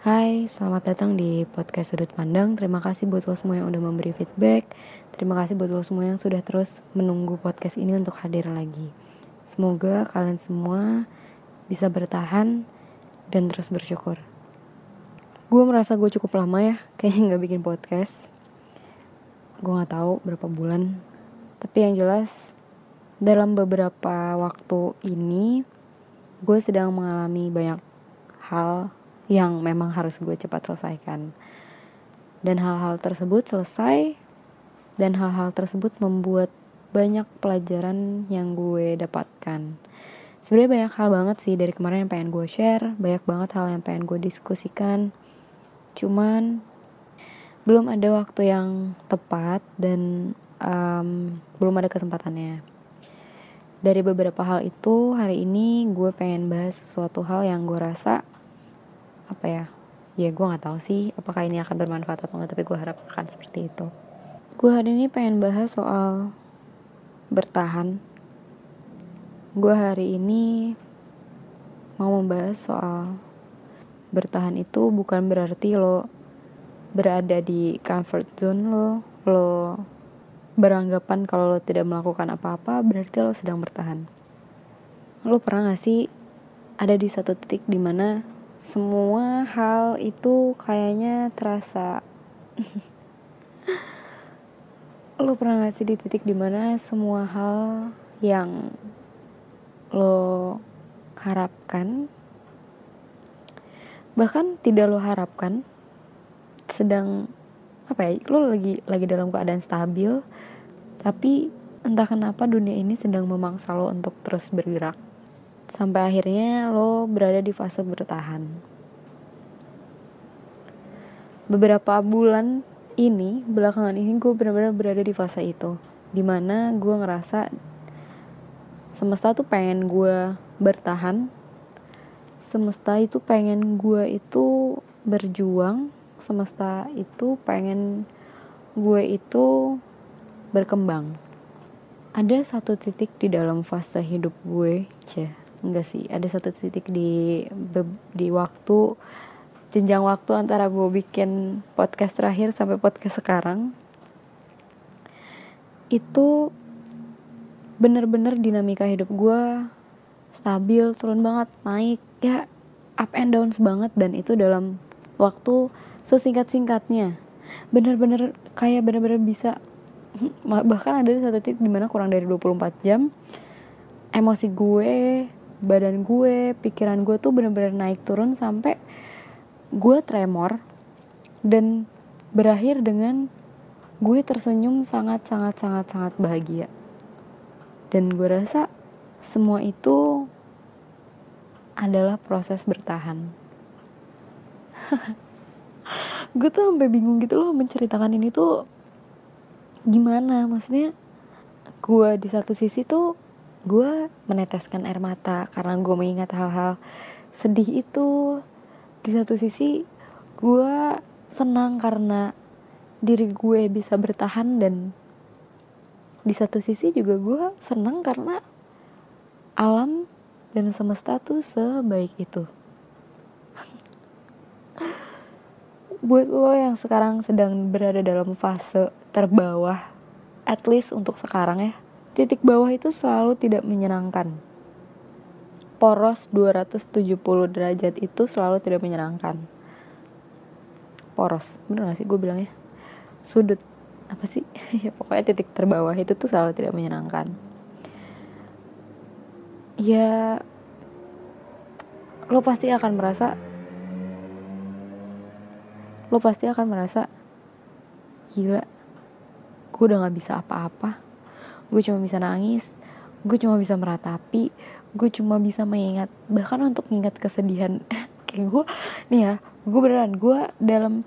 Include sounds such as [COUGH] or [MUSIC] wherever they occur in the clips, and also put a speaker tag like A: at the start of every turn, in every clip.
A: Hai, selamat datang di podcast Sudut Pandang. Terima kasih buat lo semua yang udah memberi feedback. Terima kasih buat lo semua yang sudah terus menunggu podcast ini untuk hadir lagi. Semoga kalian semua bisa bertahan dan terus bersyukur. Gue merasa gue cukup lama ya, kayaknya nggak bikin podcast. Gue nggak tahu berapa bulan. Tapi yang jelas, dalam beberapa waktu ini, gue sedang mengalami banyak hal yang memang harus gue cepat selesaikan. Dan hal-hal tersebut selesai dan hal-hal tersebut membuat banyak pelajaran yang gue dapatkan. Sebenarnya banyak hal banget sih dari kemarin yang pengen gue share, banyak banget hal yang pengen gue diskusikan. Cuman belum ada waktu yang tepat dan um, belum ada kesempatannya. Dari beberapa hal itu, hari ini gue pengen bahas sesuatu hal yang gue rasa apa ya ya gue nggak tahu sih apakah ini akan bermanfaat atau enggak tapi gue harap akan seperti itu. Gue hari ini pengen bahas soal bertahan. Gue hari ini mau membahas soal bertahan itu bukan berarti lo berada di comfort zone lo lo beranggapan kalau lo tidak melakukan apa-apa berarti lo sedang bertahan. Lo pernah gak sih ada di satu titik di mana semua hal itu kayaknya terasa. [LAUGHS] Lo pernah gak sih di titik di mana semua hal yang lo harapkan bahkan tidak lo harapkan sedang apa ya lo lagi lagi dalam keadaan stabil tapi entah kenapa dunia ini sedang memaksa lo untuk terus bergerak sampai akhirnya lo berada di fase bertahan. Beberapa bulan ini, belakangan ini gue benar-benar berada di fase itu, di mana gue ngerasa semesta tuh pengen gue bertahan, semesta itu pengen gue itu berjuang, semesta itu pengen gue itu berkembang. Ada satu titik di dalam fase hidup gue, ceh enggak sih ada satu titik di di waktu jenjang waktu antara gue bikin podcast terakhir sampai podcast sekarang. Itu bener-bener dinamika hidup gue stabil turun banget naik ya up and downs banget dan itu dalam waktu sesingkat-singkatnya. Bener-bener kayak bener-bener bisa [LAUGHS] bahkan ada satu titik di mana kurang dari 24 jam emosi gue badan gue pikiran gue tuh bener-bener naik turun sampai gue tremor dan berakhir dengan gue tersenyum sangat sangat sangat sangat bahagia. Dan gue rasa semua itu adalah proses bertahan. [LAUGHS] Gue tuh sampai bingung gitu loh menceritakan ini tuh gimana. Maksudnya gue di satu sisi tuh gue meneteskan air mata karena gue mengingat hal-hal sedih itu. Di satu sisi gue senang karena diri gue bisa bertahan dan di satu sisi juga gue senang karena alam dan semesta tuh sebaik itu. [LAUGHS] Buat lo yang sekarang sedang berada dalam fase terbawah at least untuk sekarang ya Titik bawah itu selalu tidak menyenangkan. Poros 270 derajat itu selalu tidak menyenangkan. Poros, bener gak sih gue bilangnya? Sudut, apa sih? [LAUGHS] ya pokoknya titik terbawah itu tuh selalu tidak menyenangkan. Ya, lo pasti akan merasa lo pasti akan merasa gila gue udah gak bisa apa-apa gue cuma bisa nangis gue cuma bisa meratapi gue cuma bisa mengingat bahkan untuk mengingat kesedihan [LAUGHS] kayak gue nih ya gue beneran gue dalam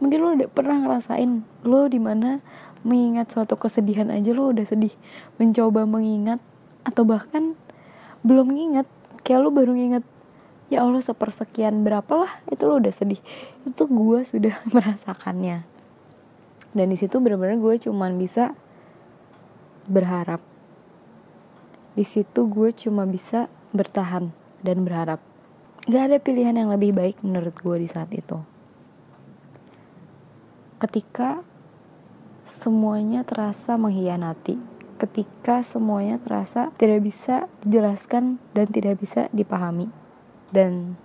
A: mungkin lo udah pernah ngerasain lo di mana mengingat suatu kesedihan aja lo udah sedih. Mencoba mengingat atau bahkan belum mengingat kayak lo baru nginget ya Allah sepersekian berapa lah itu lo udah sedih. Itu gue sudah [LAUGHS] merasakannya. Dan di situ bener-bener gue cuman bisa berharap. Di situ gue cuma bisa bertahan dan berharap. gak ada pilihan yang lebih baik menurut gue di saat itu ketika semuanya terasa mengkhianati ketika semuanya terasa tidak bisa dijelaskan dan tidak bisa dipahami dan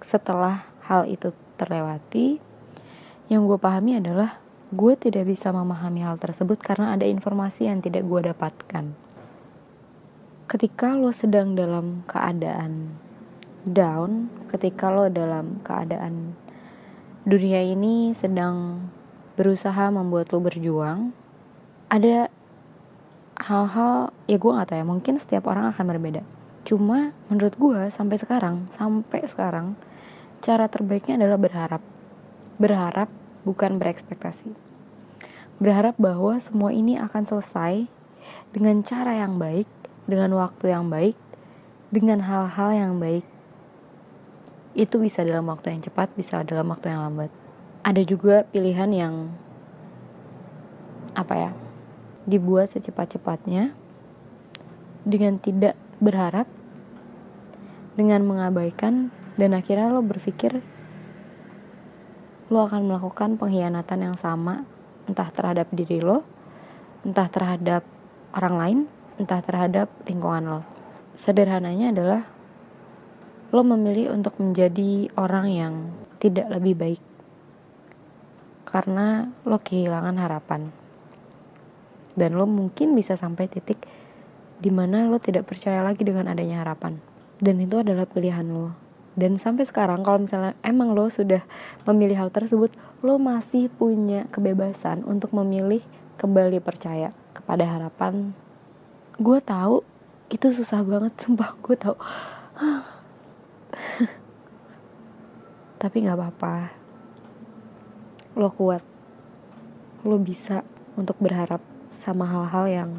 A: setelah hal itu terlewati yang gue pahami adalah gue tidak bisa memahami hal tersebut karena ada informasi yang tidak gue dapatkan. Ketika lo sedang dalam keadaan down ketika lo dalam keadaan dunia ini sedang berusaha membuat lo berjuang ada hal-hal ya gue gak tahu ya mungkin setiap orang akan berbeda. Cuma menurut gue sampai sekarang sampai sekarang cara terbaiknya adalah berharap. Berharap bukan berekspektasi berharap bahwa semua ini akan selesai dengan cara yang baik dengan waktu yang baik dengan hal-hal yang baik. Itu bisa dalam waktu yang cepat bisa dalam waktu yang lambat. Ada juga pilihan yang apa ya dibuat secepat-cepatnya dengan tidak berharap dengan mengabaikan dan akhirnya lo berpikir lo akan melakukan pengkhianatan yang sama entah terhadap diri lo entah terhadap orang lain entah terhadap lingkungan lo. Sederhananya adalah lo memilih untuk menjadi orang yang tidak lebih baik karena lo kehilangan harapan. Dan lo mungkin bisa sampai titik di mana lo tidak percaya lagi dengan adanya harapan. Dan itu adalah pilihan lo dan sampai sekarang kalau misalnya emang lo sudah memilih hal tersebut lo masih punya kebebasan untuk memilih kembali percaya kepada harapan. Gue tahu itu susah banget [LAUGHS] sumpah gue tahu. [SIGHS] Tapi nggak apa-apa. Lo kuat. Lo bisa untuk berharap sama hal-hal yang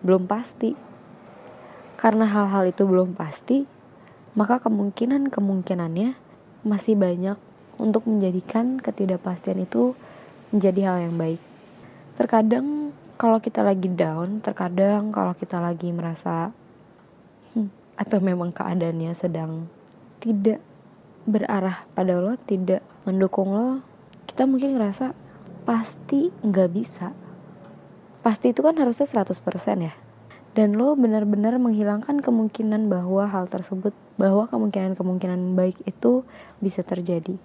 A: belum pasti. Karena hal-hal itu belum pasti maka kemungkinan-kemungkinannya masih banyak untuk menjadikan ketidakpastian itu menjadi hal yang baik. Terkadang kalau kita lagi down, terkadang kalau kita lagi merasa hmm, atau memang keadaannya sedang tidak berarah pada lo, tidak mendukung lo, kita mungkin ngerasa pasti nggak bisa. Pasti itu kan harusnya 100% ya dan lo benar-benar menghilangkan kemungkinan bahwa hal tersebut bahwa kemungkinan-kemungkinan baik itu bisa terjadi.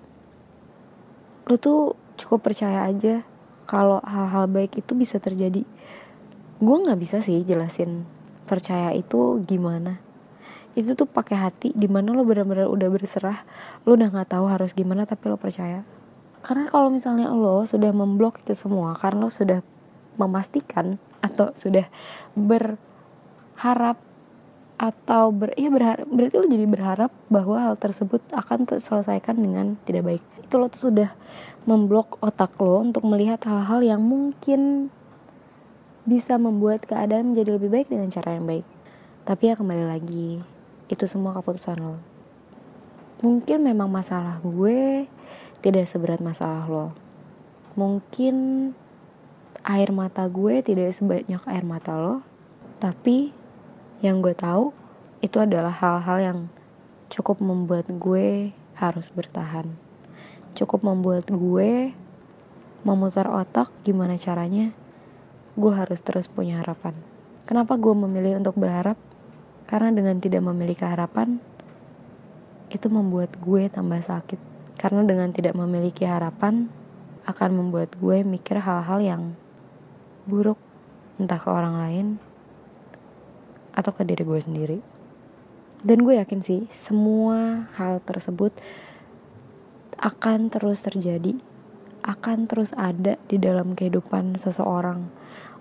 A: Lo tuh cukup percaya aja kalau hal-hal baik itu bisa terjadi. Gue nggak bisa sih jelasin percaya itu gimana. Itu tuh pakai hati di mana lo benar-benar udah berserah. Lo udah nggak tahu harus gimana tapi lo percaya. Karena kalau misalnya lo sudah memblok itu semua karena lo sudah memastikan atau sudah ber harap atau ber, ya berharap berarti lo jadi berharap bahwa hal tersebut akan terselesaikan dengan tidak baik. Itu lo tuh sudah memblok otak lo untuk melihat hal-hal yang mungkin bisa membuat keadaan menjadi lebih baik dengan cara yang baik. Tapi ya kembali lagi itu semua keputusan lo. Mungkin memang masalah gue tidak seberat masalah lo. Mungkin air mata gue tidak sebanyak air mata lo. Tapi yang gue tahu itu adalah hal-hal yang cukup membuat gue harus bertahan. Cukup membuat gue memutar otak gimana caranya gue harus terus punya harapan. Kenapa gue memilih untuk berharap? Karena dengan tidak memiliki harapan, itu membuat gue tambah sakit. Karena dengan tidak memiliki harapan, akan membuat gue mikir hal-hal yang buruk, entah ke orang lain, atau ke diri gue sendiri. Dan gue yakin sih semua hal tersebut akan terus terjadi akan terus ada di dalam kehidupan seseorang.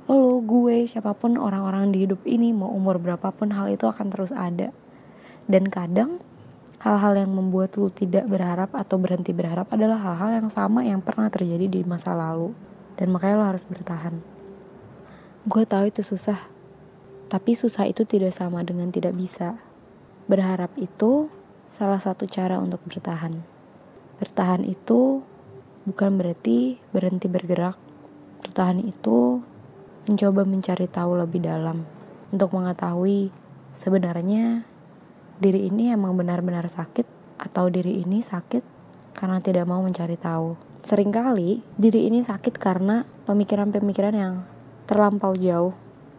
A: Lo gue siapa pun orang-orang di hidup ini mau umur berapapun hal itu akan terus ada. Dan kadang hal-hal yang membuat lo tidak berharap atau berhenti berharap adalah hal-hal yang sama yang pernah terjadi di masa lalu. Dan makanya lo harus bertahan. Gue tahu itu susah tapi susah itu tidak sama dengan tidak bisa. Berharap itu salah satu cara untuk bertahan. Bertahan itu bukan berarti berhenti bergerak. Bertahan itu mencoba mencari tahu lebih dalam untuk mengetahui sebenarnya diri ini emang benar-benar sakit atau diri ini sakit karena tidak mau mencari tahu. Seringkali diri ini sakit karena pemikiran-pemikiran yang terlampau jauh,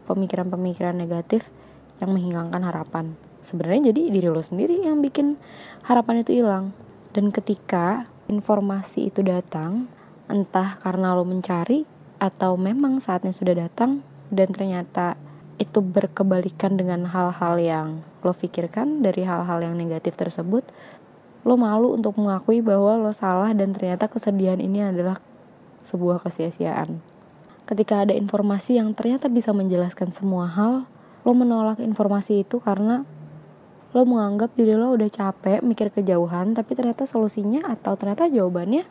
A: pemikiran-pemikiran negatif yang menghilangkan harapan. Sebenarnya jadi diri lo sendiri yang bikin harapan itu hilang. Dan ketika informasi itu datang, entah karena lo mencari atau memang saatnya sudah datang dan ternyata itu berkebalikan dengan hal-hal yang lo pikirkan dari hal-hal yang negatif tersebut, lo malu untuk mengakui bahwa lo salah dan ternyata kesedihan ini adalah sebuah kesia-siaan. Ketika ada informasi yang ternyata bisa menjelaskan semua hal, lo menolak informasi itu karena lo menganggap diri lo udah capek mikir kejauhan tapi ternyata solusinya atau ternyata jawabannya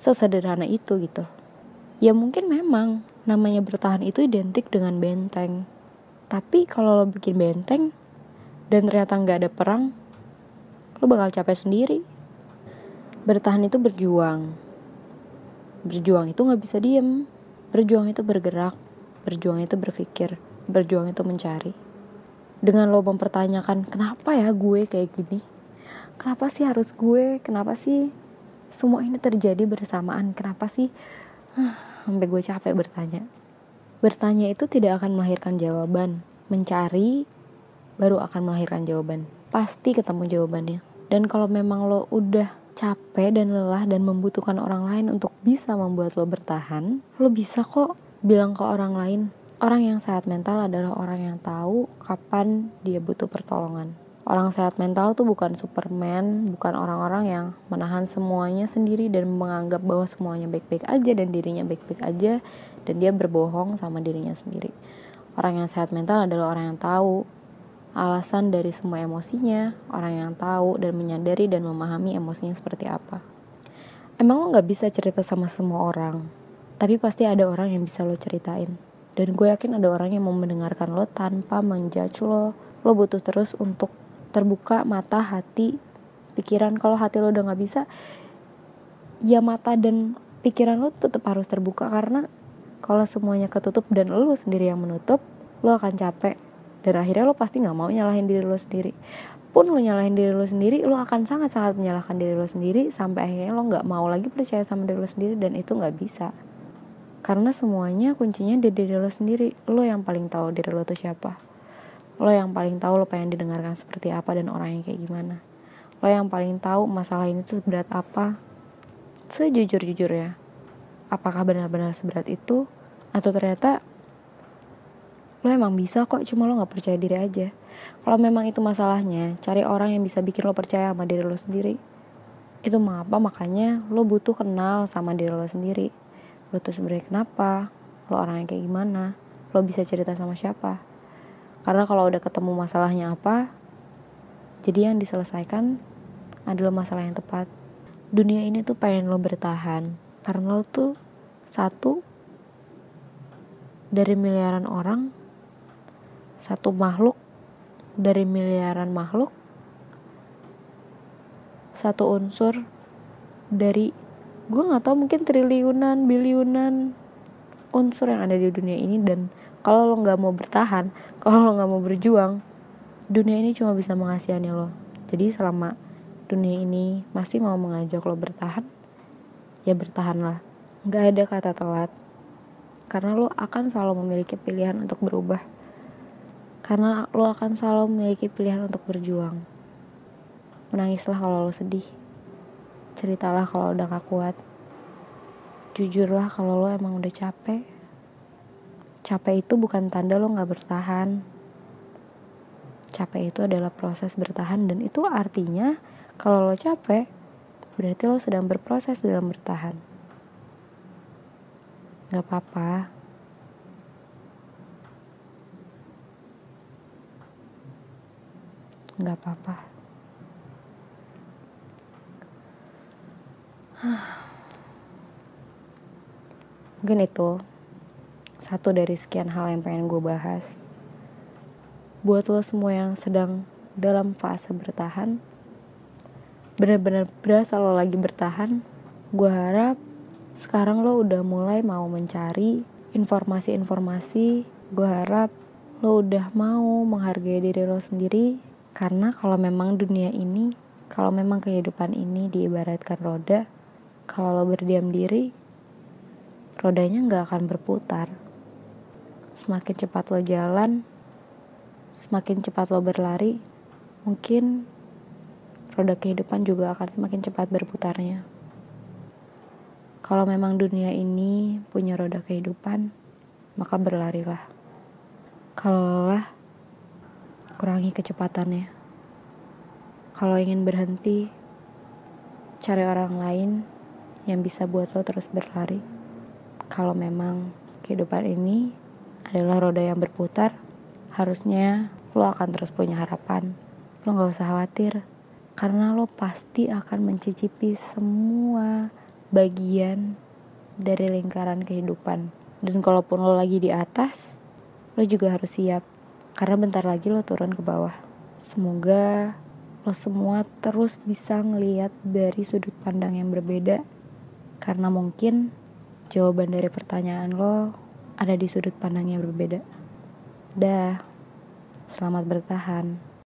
A: sesederhana itu gitu. Ya mungkin memang namanya bertahan itu identik dengan benteng. Tapi kalau lo bikin benteng dan ternyata nggak ada perang lo bakal capek sendiri. Bertahan itu berjuang. Berjuang itu nggak bisa diem berjuang itu bergerak berjuang itu berpikir berjuang itu mencari. Dengan lo mempertanyakan kenapa ya gue kayak gini? Kenapa sih harus gue? Kenapa sih semua ini terjadi bersamaan? Kenapa sih? Sampai gue capek bertanya. Bertanya itu tidak akan melahirkan jawaban. Mencari baru akan melahirkan jawaban. Pasti ketemu jawabannya. Dan kalau memang lo udah capek dan lelah dan membutuhkan orang lain untuk bisa membuat lo bertahan lo bisa kok bilang ke orang lain Orang yang sehat mental adalah orang yang tahu kapan dia butuh pertolongan. Orang sehat mental tuh bukan Superman, bukan orang-orang yang menahan semuanya sendiri dan menganggap bahwa semuanya baik-baik aja dan dirinya baik-baik aja dan dia berbohong sama dirinya sendiri. Orang yang sehat mental adalah orang yang tahu alasan dari semua emosinya, orang yang tahu dan menyadari dan memahami emosinya seperti apa. Emang lo gak bisa cerita sama semua orang, tapi pasti ada orang yang bisa lo ceritain. Dan gue yakin ada orang yang mau mendengarkan lo tanpa menjudge lo. Lo butuh terus untuk terbuka mata hati pikiran. Kalau hati lo udah nggak bisa ya mata dan pikiran lo tetap harus terbuka. Karena kalau semuanya ketutup dan lo sendiri yang menutup lo akan capek dan akhirnya lo pasti nggak mau nyalahin diri lo sendiri. Pun lo nyalahin diri lo sendiri lo akan sangat sangat menyalahkan diri lo sendiri sampai akhirnya lo nggak mau lagi percaya sama diri lo sendiri dan itu nggak bisa. Karena semuanya kuncinya di diri lo sendiri. Lo yang paling tahu diri lo tuh siapa. Lo yang paling tahu lo pengen didengarkan seperti apa dan orang yang kayak gimana. Lo yang paling tahu masalah ini tuh berat apa. Sejujur-jujur ya apakah benar-benar seberat itu? Atau ternyata lo emang bisa kok cuma lo nggak percaya diri aja. Kalau memang itu masalahnya cari orang yang bisa bikin lo percaya sama diri lo sendiri. Itu mengapa? Makanya lo butuh kenal sama diri lo sendiri. Lo tuh sebenarnya kenapa? Lo orang yang kayak gimana? Lo bisa cerita sama siapa? Karena kalau udah ketemu masalahnya apa jadi yang diselesaikan adalah masalah yang tepat. Dunia ini tuh pengen lo bertahan. Karena lo tuh satu dari miliaran orang satu makhluk dari miliaran makhluk satu unsur dari gue nggak tahu mungkin triliunan biliunan unsur yang ada di dunia ini. Dan kalau lo nggak mau bertahan [LAUGHS] kalau lo nggak mau berjuang dunia ini cuma bisa mengasihani lo. Jadi selama dunia ini masih mau mengajak lo bertahan ya bertahanlah. Nggak ada kata telat karena lo akan selalu memiliki pilihan untuk berubah karena lo akan selalu memiliki pilihan untuk berjuang. Menangislah kalau lo sedih. Ceritalah kalau udah gak kuat. Jujurlah kalau lo emang udah capek. Capek itu bukan tanda lo gak bertahan. Capek itu adalah proses bertahan dan itu artinya kalau lo capek berarti lo sedang berproses dalam bertahan. Gak apa-apa gak apa-apa [SIGHS] Mungkin itu satu dari sekian hal yang pengen gue bahas. Buat lo semua yang sedang dalam fase bertahan, bener-bener berasa lo lagi bertahan, gue harap sekarang lo udah mulai mau mencari informasi-informasi. Gue harap lo udah mau menghargai diri lo sendiri Karena kalau memang dunia ini, kalau memang kehidupan ini diibaratkan roda, kalau lo berdiam diri, rodanya nggak akan berputar. Semakin cepat lo jalan, semakin cepat lo berlari, mungkin roda kehidupan juga akan semakin cepat berputarnya. Kalau memang dunia ini punya roda kehidupan, maka berlarilah. Kalau lelah, kurangi kecepatannya. Kalau ingin berhenti, cari orang lain yang bisa buat lo terus berlari. Kalau memang kehidupan ini adalah roda yang berputar, harusnya lo akan terus punya harapan. Lo gak usah khawatir, karena lo pasti akan mencicipi semua bagian dari lingkaran kehidupan. Dan kalaupun lo lagi di atas, lo juga harus siap karena bentar lagi lo turun ke bawah. Semoga lo semua terus bisa ngeliat dari sudut pandang yang berbeda. Karena mungkin jawaban dari pertanyaan lo ada di sudut pandang yang berbeda. Dah, selamat bertahan.